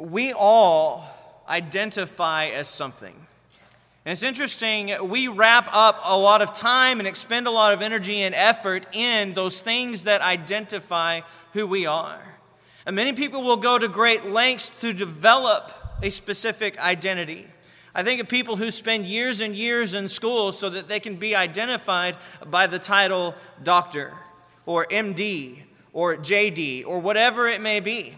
we all identify as something. And it's interesting, we wrap up a lot of time and expend a lot of energy and effort in those things that identify who we are. And many people will go to great lengths to develop a specific identity. I think of people who spend years and years in school so that they can be identified by the title doctor or MD or JD or whatever it may be.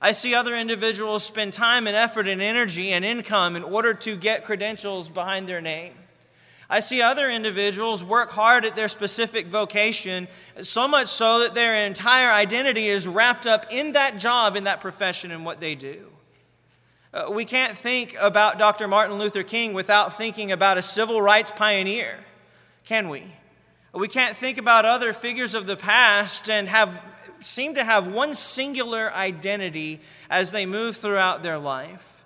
I see other individuals spend time and effort and energy and income in order to get credentials behind their name. I see other individuals work hard at their specific vocation, so much so that their entire identity is wrapped up in that job, in that profession, and what they do. Uh, we can't think about Dr. Martin Luther King without thinking about a civil rights pioneer, can we? We can't think about other figures of the past and have seem to have one singular identity as they move throughout their life.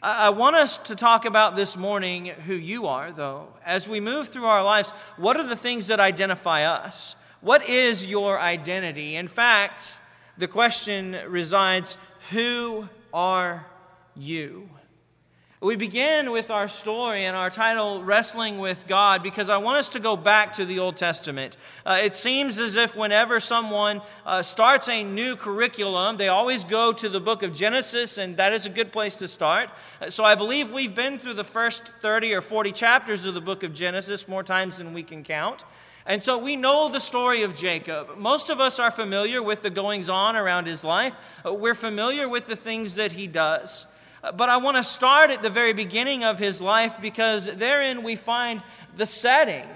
I want us to talk about this morning who you are, though. As we move through our lives, what are the things that identify us? What is your identity? In fact, the question resides who are you? We begin with our story and our title, Wrestling with God, because I want us to go back to the Old Testament. Uh, it seems as if whenever someone uh, starts a new curriculum, they always go to the book of Genesis, and that is a good place to start. Uh, so I believe we've been through the first 30 or 40 chapters of the book of Genesis more times than we can count. And so we know the story of Jacob. Most of us are familiar with the goings on around his life, uh, we're familiar with the things that he does. But I want to start at the very beginning of his life because therein we find the setting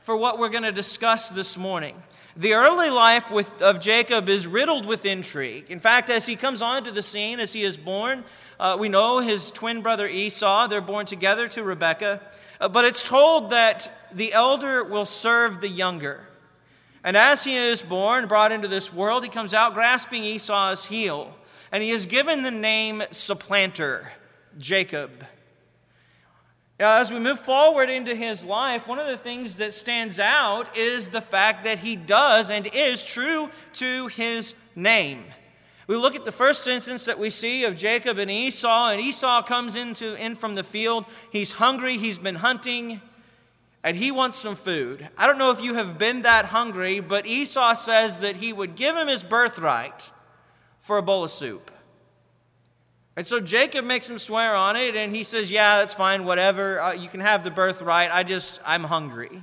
for what we're going to discuss this morning. The early life with, of Jacob is riddled with intrigue. In fact, as he comes onto the scene, as he is born, uh, we know his twin brother Esau, they're born together to Rebekah. Uh, but it's told that the elder will serve the younger. And as he is born, brought into this world, he comes out grasping Esau's heel and he is given the name supplanter, Jacob. As we move forward into his life, one of the things that stands out is the fact that he does and is true to his name. We look at the first instance that we see of Jacob and Esau, and Esau comes into, in from the field. He's hungry, he's been hunting, and he wants some food. I don't know if you have been that hungry, but Esau says that he would give him his birthright for a bowl of soup. And so Jacob makes him swear on it, and he says, Yeah, that's fine, whatever. Uh, you can have the birthright. I just, I'm hungry.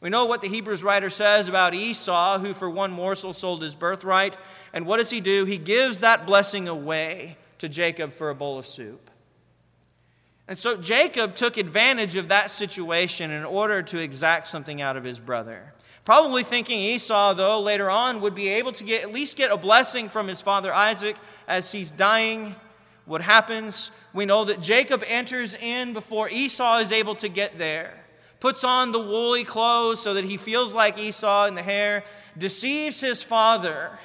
We know what the Hebrews writer says about Esau, who for one morsel sold his birthright. And what does he do? He gives that blessing away to Jacob for a bowl of soup. And so Jacob took advantage of that situation in order to exact something out of his brother. Probably thinking Esau, though, later on would be able to get, at least get a blessing from his father Isaac as he's dying. What happens? We know that Jacob enters in before Esau is able to get there, puts on the woolly clothes so that he feels like Esau in the hair, deceives his father,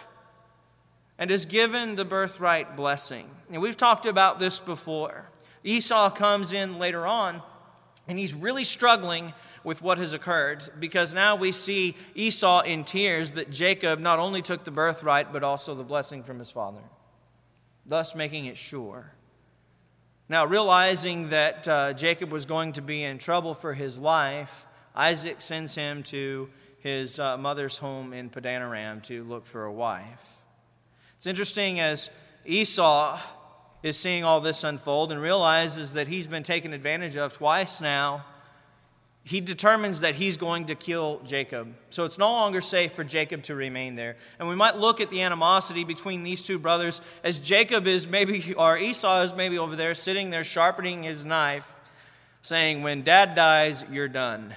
and is given the birthright blessing. And we've talked about this before. Esau comes in later on, and he's really struggling with what has occurred because now we see Esau in tears that Jacob not only took the birthright but also the blessing from his father, thus making it sure. Now, realizing that uh, Jacob was going to be in trouble for his life, Isaac sends him to his uh, mother's home in Padanaram to look for a wife. It's interesting as Esau is seeing all this unfold and realizes that he's been taken advantage of twice now he determines that he's going to kill Jacob. So it's no longer safe for Jacob to remain there. And we might look at the animosity between these two brothers as Jacob is maybe, or Esau is maybe over there sitting there sharpening his knife, saying, When dad dies, you're done.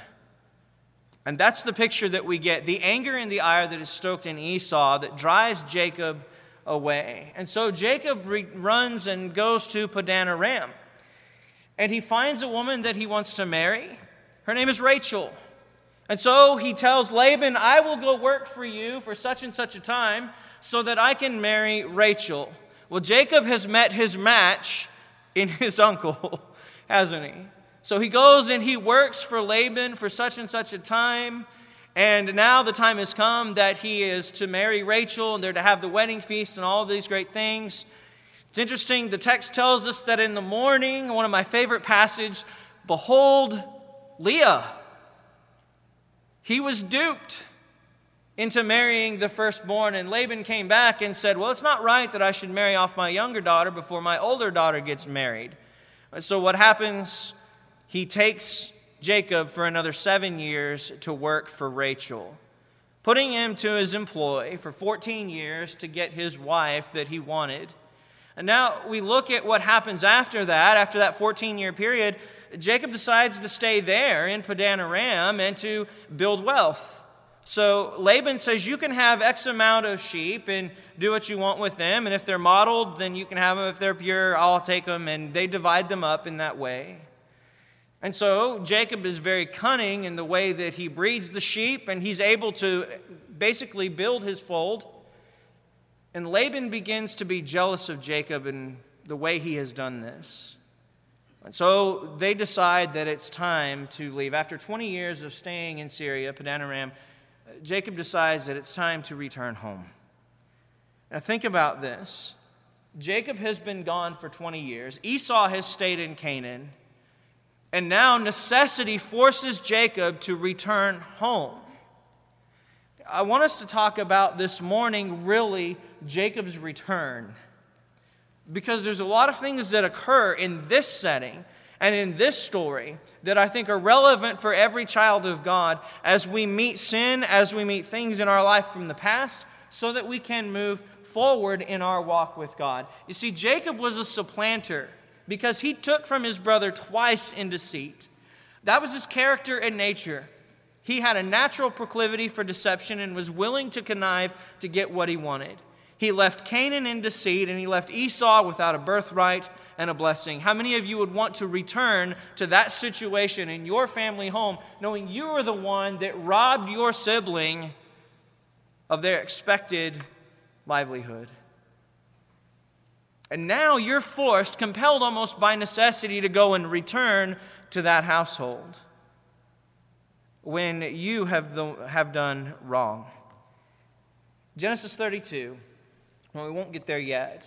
And that's the picture that we get the anger and the ire that is stoked in Esau that drives Jacob away. And so Jacob re- runs and goes to Padanaram. And he finds a woman that he wants to marry. Her name is Rachel. And so he tells Laban, I will go work for you for such and such a time so that I can marry Rachel. Well, Jacob has met his match in his uncle, hasn't he? So he goes and he works for Laban for such and such a time. And now the time has come that he is to marry Rachel and they're to have the wedding feast and all these great things. It's interesting, the text tells us that in the morning, one of my favorite passages, behold, Leah. He was duped into marrying the firstborn, and Laban came back and said, Well, it's not right that I should marry off my younger daughter before my older daughter gets married. So what happens? He takes Jacob for another seven years to work for Rachel, putting him to his employ for 14 years to get his wife that he wanted. And now we look at what happens after that, after that 14 year period. Jacob decides to stay there in Padan Aram and to build wealth. So Laban says, You can have X amount of sheep and do what you want with them. And if they're mottled, then you can have them. If they're pure, I'll take them. And they divide them up in that way. And so Jacob is very cunning in the way that he breeds the sheep, and he's able to basically build his fold. And Laban begins to be jealous of Jacob and the way he has done this. And so they decide that it's time to leave. After 20 years of staying in Syria, Padan Aram, Jacob decides that it's time to return home. Now, think about this Jacob has been gone for 20 years, Esau has stayed in Canaan, and now necessity forces Jacob to return home. I want us to talk about this morning really Jacob's return. Because there's a lot of things that occur in this setting and in this story that I think are relevant for every child of God as we meet sin, as we meet things in our life from the past, so that we can move forward in our walk with God. You see, Jacob was a supplanter because he took from his brother twice in deceit. That was his character and nature. He had a natural proclivity for deception and was willing to connive to get what he wanted. He left Canaan in deceit and he left Esau without a birthright and a blessing. How many of you would want to return to that situation in your family home knowing you are the one that robbed your sibling of their expected livelihood? And now you're forced, compelled almost by necessity, to go and return to that household when you have, the, have done wrong. Genesis 32. Well, we won't get there yet.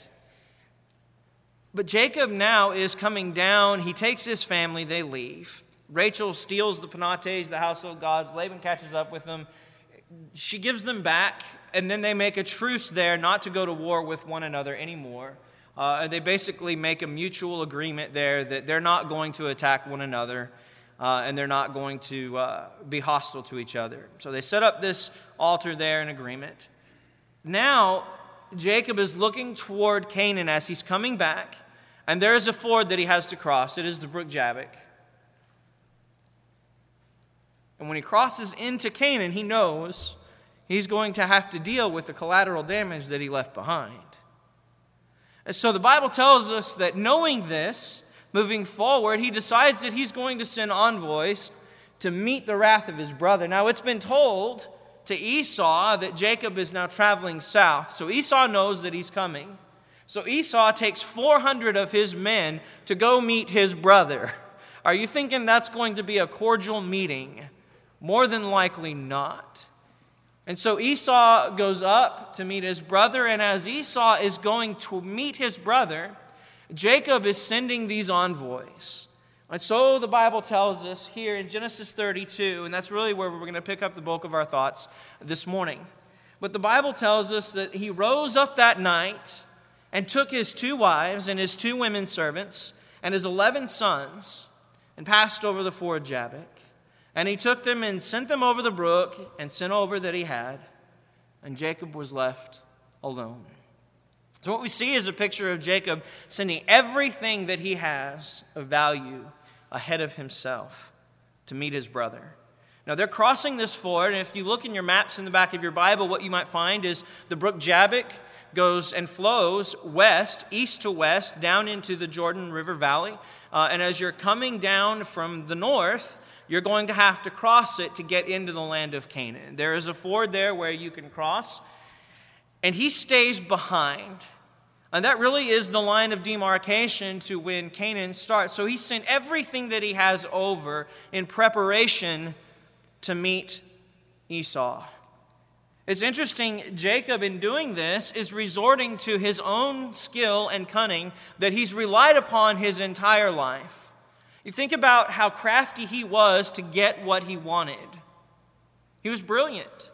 But Jacob now is coming down. He takes his family, they leave. Rachel steals the Penates, the household gods. Laban catches up with them. She gives them back, and then they make a truce there not to go to war with one another anymore. Uh, and they basically make a mutual agreement there that they're not going to attack one another uh, and they're not going to uh, be hostile to each other. So they set up this altar there in agreement. Now, Jacob is looking toward Canaan as he's coming back, and there is a ford that he has to cross. It is the brook Jabbok. And when he crosses into Canaan, he knows he's going to have to deal with the collateral damage that he left behind. And so the Bible tells us that knowing this, moving forward, he decides that he's going to send envoys to meet the wrath of his brother. Now, it's been told to Esau that Jacob is now traveling south. So Esau knows that he's coming. So Esau takes 400 of his men to go meet his brother. Are you thinking that's going to be a cordial meeting? More than likely not. And so Esau goes up to meet his brother, and as Esau is going to meet his brother, Jacob is sending these envoys. And so the Bible tells us here in Genesis 32, and that's really where we're going to pick up the bulk of our thoughts this morning. But the Bible tells us that he rose up that night and took his two wives and his two women servants and his 11 sons and passed over the ford Jabbok. And he took them and sent them over the brook and sent over that he had. And Jacob was left alone. So, what we see is a picture of Jacob sending everything that he has of value ahead of himself to meet his brother. Now, they're crossing this ford, and if you look in your maps in the back of your Bible, what you might find is the brook Jabbok goes and flows west, east to west, down into the Jordan River Valley. Uh, and as you're coming down from the north, you're going to have to cross it to get into the land of Canaan. There is a ford there where you can cross, and he stays behind. And that really is the line of demarcation to when Canaan starts. So he sent everything that he has over in preparation to meet Esau. It's interesting, Jacob, in doing this, is resorting to his own skill and cunning that he's relied upon his entire life. You think about how crafty he was to get what he wanted. He was brilliant.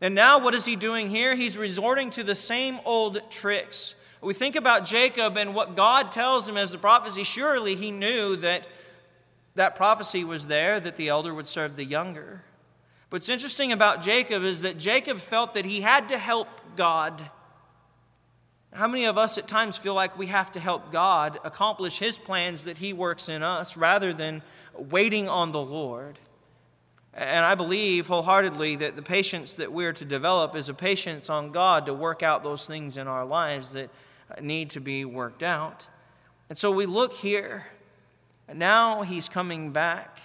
And now, what is he doing here? He's resorting to the same old tricks. We think about Jacob and what God tells him as the prophecy. Surely he knew that that prophecy was there, that the elder would serve the younger. What's interesting about Jacob is that Jacob felt that he had to help God. How many of us at times feel like we have to help God accomplish his plans that he works in us rather than waiting on the Lord? And I believe wholeheartedly that the patience that we're to develop is a patience on God to work out those things in our lives that need to be worked out. And so we look here, and now he's coming back.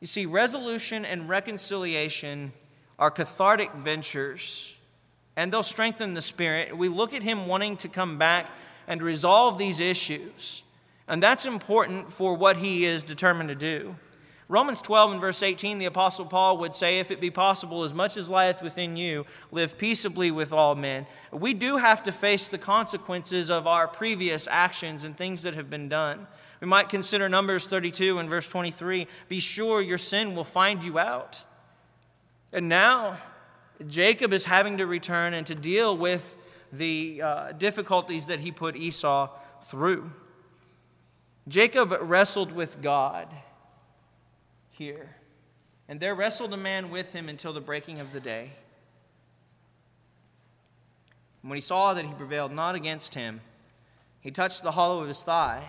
You see, resolution and reconciliation are cathartic ventures, and they'll strengthen the spirit. We look at him wanting to come back and resolve these issues, and that's important for what he is determined to do. Romans 12 and verse 18, the Apostle Paul would say, If it be possible, as much as lieth within you, live peaceably with all men. We do have to face the consequences of our previous actions and things that have been done. We might consider Numbers 32 and verse 23 Be sure your sin will find you out. And now, Jacob is having to return and to deal with the uh, difficulties that he put Esau through. Jacob wrestled with God here, and there wrestled a man with him until the breaking of the day. When he saw that he prevailed not against him, he touched the hollow of his thigh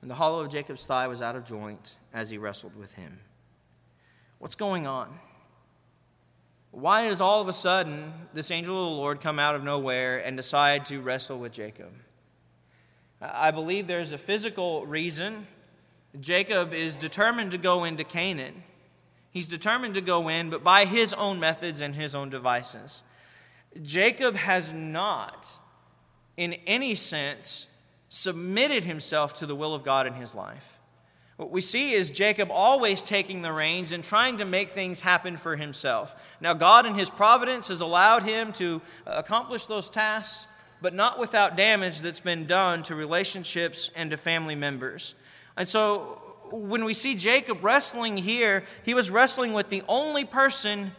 and the hollow of Jacob's thigh was out of joint as he wrestled with him. What's going on? Why does all of a sudden this angel of the Lord come out of nowhere and decide to wrestle with Jacob? I believe there's a physical reason. Jacob is determined to go into Canaan. He's determined to go in, but by his own methods and his own devices. Jacob has not, in any sense, submitted himself to the will of God in his life. What we see is Jacob always taking the reins and trying to make things happen for himself. Now, God, in his providence, has allowed him to accomplish those tasks, but not without damage that's been done to relationships and to family members. And so, when we see Jacob wrestling here, he was wrestling with the only person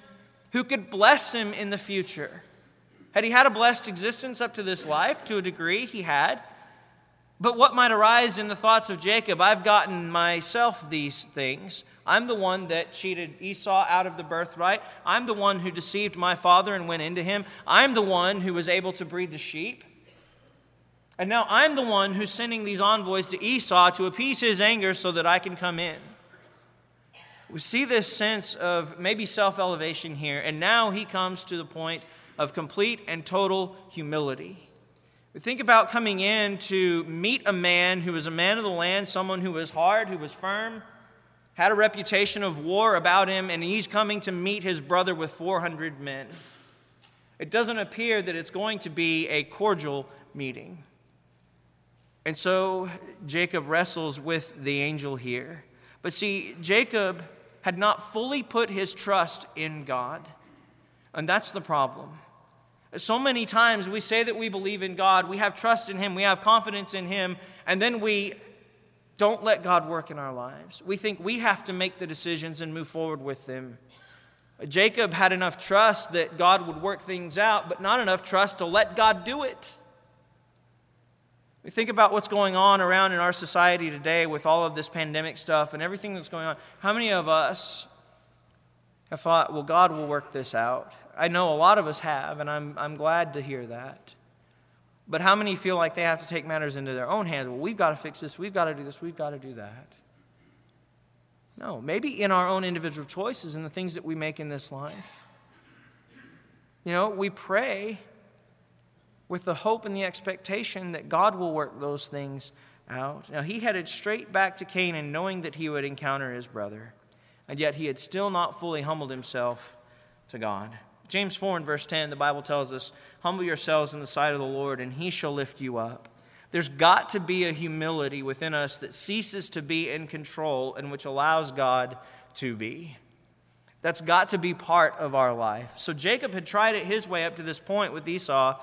who could bless him in the future. Had he had a blessed existence up to this life? To a degree, he had. But what might arise in the thoughts of Jacob? I've gotten myself these things. I'm the one that cheated Esau out of the birthright. I'm the one who deceived my father and went into him. I'm the one who was able to breed the sheep. And now I'm the one who's sending these envoys to Esau to appease his anger so that I can come in. We see this sense of maybe self elevation here, and now he comes to the point of complete and total humility. Think about coming in to meet a man who was a man of the land, someone who was hard, who was firm, had a reputation of war about him, and he's coming to meet his brother with 400 men. It doesn't appear that it's going to be a cordial meeting. And so Jacob wrestles with the angel here. But see, Jacob had not fully put his trust in God. And that's the problem. So many times we say that we believe in God, we have trust in Him, we have confidence in Him, and then we don't let God work in our lives. We think we have to make the decisions and move forward with them. Jacob had enough trust that God would work things out, but not enough trust to let God do it. We think about what's going on around in our society today with all of this pandemic stuff and everything that's going on. How many of us have thought, well, God will work this out? I know a lot of us have, and I'm, I'm glad to hear that. But how many feel like they have to take matters into their own hands? Well, we've got to fix this, we've got to do this, we've got to do that. No, maybe in our own individual choices and the things that we make in this life. You know, we pray with the hope and the expectation that God will work those things out. Now, he headed straight back to Canaan knowing that he would encounter his brother, and yet he had still not fully humbled himself to God. James 4 and verse 10, the Bible tells us, Humble yourselves in the sight of the Lord, and he shall lift you up. There's got to be a humility within us that ceases to be in control and which allows God to be. That's got to be part of our life. So Jacob had tried it his way up to this point with Esau,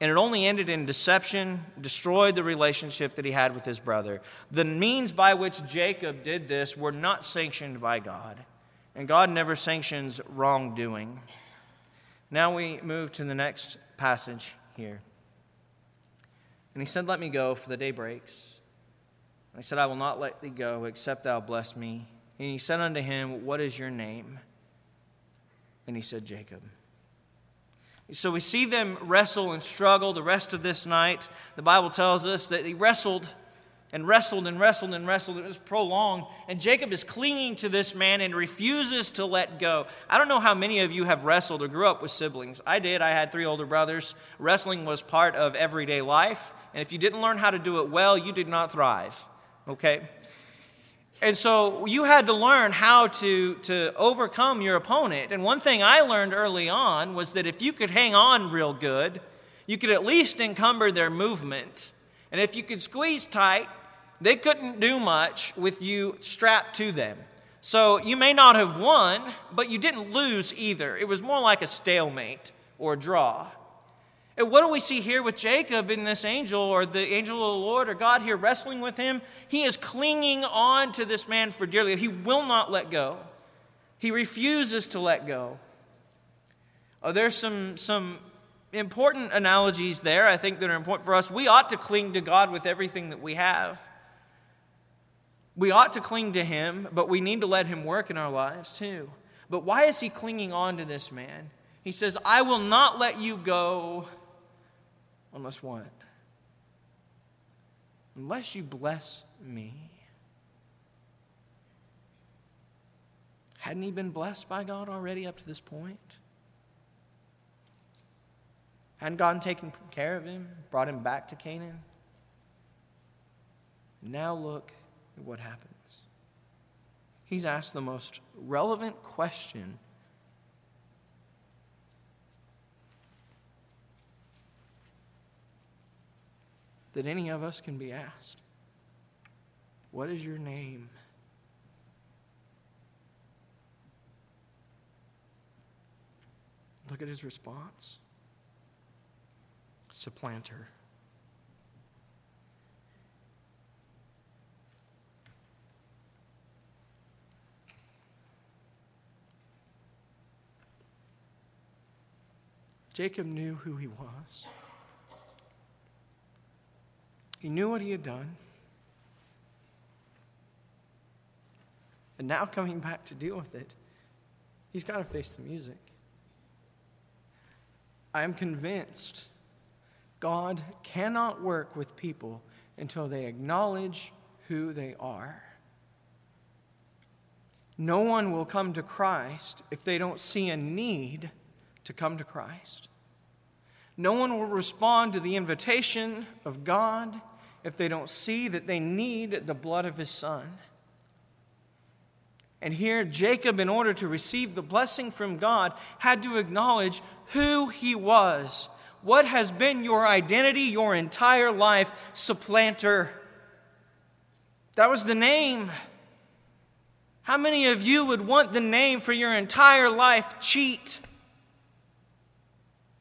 and it only ended in deception, destroyed the relationship that he had with his brother. The means by which Jacob did this were not sanctioned by God, and God never sanctions wrongdoing. Now we move to the next passage here. And he said, Let me go, for the day breaks. And I said, I will not let thee go, except thou bless me. And he said unto him, What is your name? And he said, Jacob. So we see them wrestle and struggle the rest of this night. The Bible tells us that he wrestled and wrestled and wrestled and wrestled. It was prolonged. And Jacob is clinging to this man and refuses to let go. I don't know how many of you have wrestled or grew up with siblings. I did. I had three older brothers. Wrestling was part of everyday life. And if you didn't learn how to do it well, you did not thrive. Okay? And so you had to learn how to, to overcome your opponent. And one thing I learned early on was that if you could hang on real good, you could at least encumber their movement. And if you could squeeze tight, they couldn't do much with you strapped to them. So you may not have won, but you didn't lose either. It was more like a stalemate or a draw. And what do we see here with Jacob in this angel, or the angel of the Lord, or God here wrestling with him? He is clinging on to this man for dearly. He will not let go, he refuses to let go. Oh, there's some, some important analogies there, I think, that are important for us. We ought to cling to God with everything that we have. We ought to cling to Him, but we need to let Him work in our lives too. But why is He clinging on to this man? He says, I will not let you go Unless what? Unless you bless me. Hadn't he been blessed by God already up to this point? Hadn't God taken care of him, brought him back to Canaan? Now look at what happens. He's asked the most relevant question that any of us can be asked What is your name? Look at his response supplanter. Jacob knew who he was. He knew what he had done. And now, coming back to deal with it, he's got to face the music. I am convinced God cannot work with people until they acknowledge who they are. No one will come to Christ if they don't see a need to come to Christ. No one will respond to the invitation of God if they don't see that they need the blood of his son. And here, Jacob, in order to receive the blessing from God, had to acknowledge who he was. What has been your identity your entire life? Supplanter. That was the name. How many of you would want the name for your entire life? Cheat.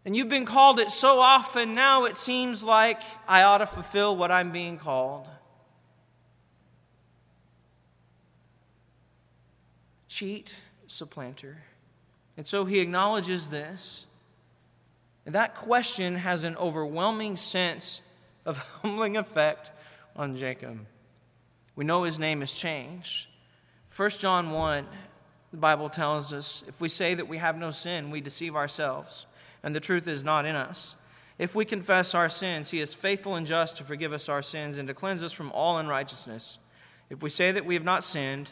And you've been called it so often, now it seems like I ought to fulfill what I'm being called. Cheat, supplanter. And so he acknowledges this. And that question has an overwhelming sense of humbling effect on Jacob. We know his name has changed. 1 John 1, the Bible tells us if we say that we have no sin, we deceive ourselves and the truth is not in us. If we confess our sins, he is faithful and just to forgive us our sins and to cleanse us from all unrighteousness. If we say that we have not sinned,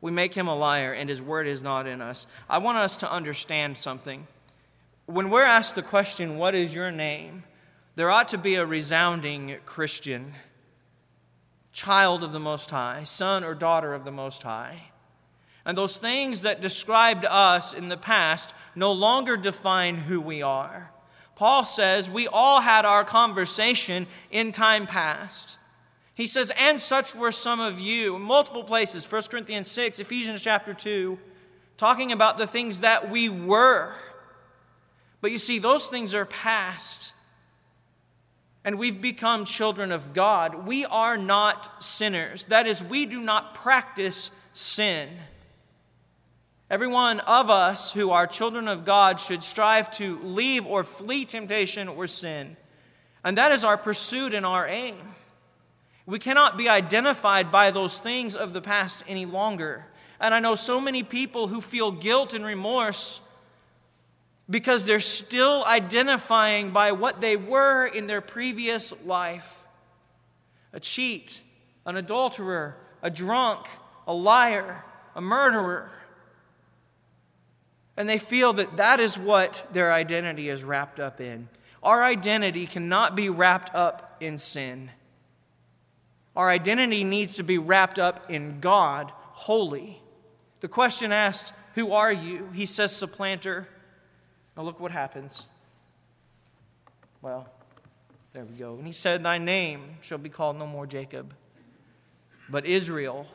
we make him a liar and his word is not in us. I want us to understand something. When we're asked the question, What is your name? there ought to be a resounding Christian, child of the Most High, son or daughter of the Most High. And those things that described us in the past no longer define who we are. Paul says we all had our conversation in time past. He says, and such were some of you. Multiple places, 1 Corinthians 6, Ephesians chapter 2, talking about the things that we were. But you see, those things are past. And we've become children of God. We are not sinners. That is, we do not practice sin. Every one of us who are children of God should strive to leave or flee temptation or sin. And that is our pursuit and our aim. We cannot be identified by those things of the past any longer. And I know so many people who feel guilt and remorse because they're still identifying by what they were in their previous life a cheat, an adulterer, a drunk, a liar, a murderer. And they feel that that is what their identity is wrapped up in. Our identity cannot be wrapped up in sin. Our identity needs to be wrapped up in God, holy. The question asked, Who are you? He says, Supplanter. Now look what happens. Well, there we go. And he said, Thy name shall be called no more Jacob, but Israel,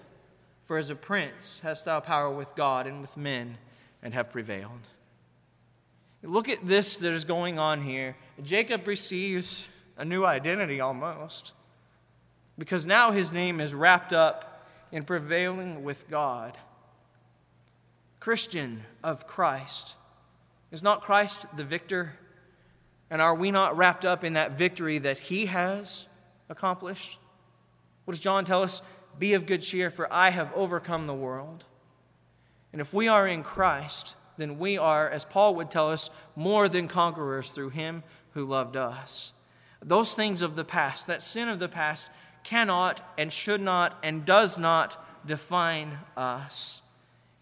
for as a prince hast thou power with God and with men, and have prevailed. Look at this that is going on here. Jacob receives a new identity almost, because now his name is wrapped up in prevailing with God. Christian of Christ. Is not Christ the victor? And are we not wrapped up in that victory that he has accomplished? What does John tell us? Be of good cheer, for I have overcome the world. And if we are in Christ, then we are, as Paul would tell us, more than conquerors through him who loved us. Those things of the past, that sin of the past, cannot and should not and does not define us.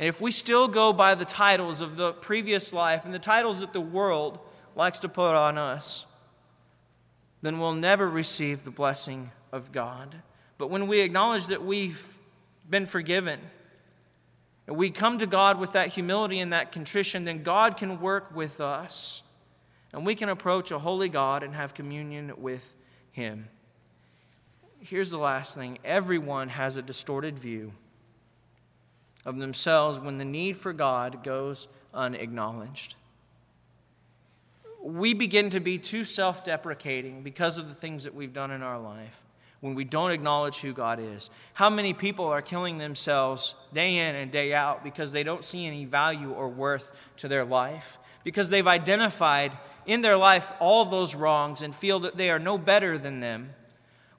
And if we still go by the titles of the previous life and the titles that the world likes to put on us, then we'll never receive the blessing of God. But when we acknowledge that we've been forgiven, and we come to God with that humility and that contrition, then God can work with us. And we can approach a holy God and have communion with Him. Here's the last thing everyone has a distorted view of themselves when the need for God goes unacknowledged. We begin to be too self deprecating because of the things that we've done in our life when we don't acknowledge who God is. How many people are killing themselves day in and day out because they don't see any value or worth to their life? Because they've identified in their life all those wrongs and feel that they are no better than them.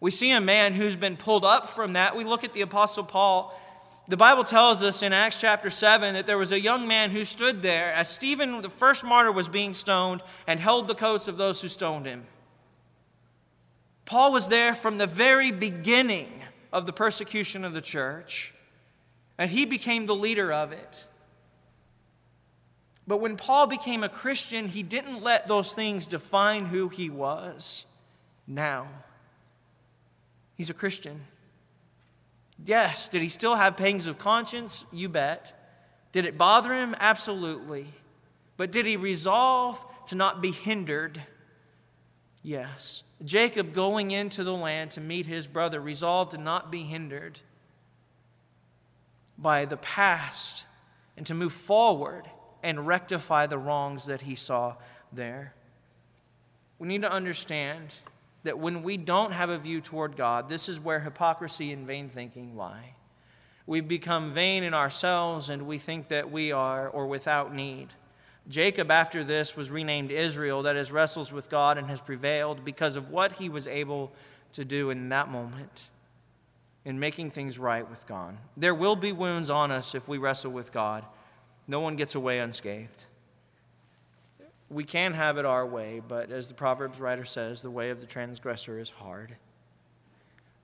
We see a man who's been pulled up from that. We look at the Apostle Paul the Bible tells us in Acts chapter 7 that there was a young man who stood there as Stephen, the first martyr, was being stoned and held the coats of those who stoned him. Paul was there from the very beginning of the persecution of the church, and he became the leader of it. But when Paul became a Christian, he didn't let those things define who he was now. He's a Christian. Yes. Did he still have pangs of conscience? You bet. Did it bother him? Absolutely. But did he resolve to not be hindered? Yes. Jacob, going into the land to meet his brother, resolved to not be hindered by the past and to move forward and rectify the wrongs that he saw there. We need to understand that when we don't have a view toward God, this is where hypocrisy and vain thinking lie. We become vain in ourselves and we think that we are or without need. Jacob, after this, was renamed Israel, that is, wrestles with God and has prevailed because of what he was able to do in that moment in making things right with God. There will be wounds on us if we wrestle with God. No one gets away unscathed we can have it our way, but as the Proverbs writer says, the way of the transgressor is hard.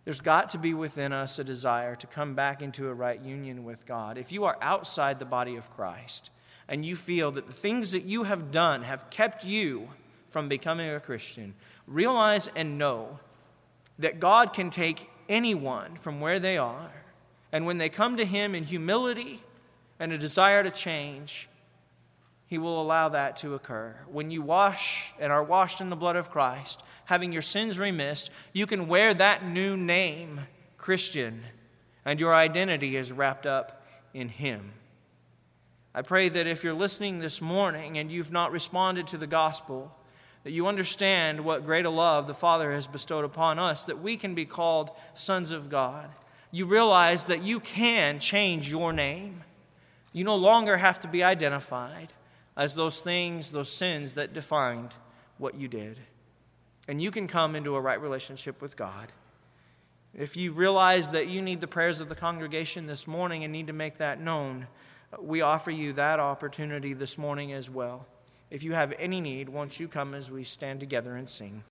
There's got to be within us a desire to come back into a right union with God. If you are outside the body of Christ and you feel that the things that you have done have kept you from becoming a Christian, realize and know that God can take anyone from where they are, and when they come to Him in humility and a desire to change, he will allow that to occur. When you wash and are washed in the blood of Christ, having your sins remissed, you can wear that new name, Christian, and your identity is wrapped up in Him. I pray that if you're listening this morning and you've not responded to the gospel, that you understand what great a love the Father has bestowed upon us, that we can be called sons of God. You realize that you can change your name. You no longer have to be identified as those things, those sins that defined what you did. And you can come into a right relationship with God. If you realize that you need the prayers of the congregation this morning and need to make that known, we offer you that opportunity this morning as well. If you have any need, won't you come as we stand together and sing?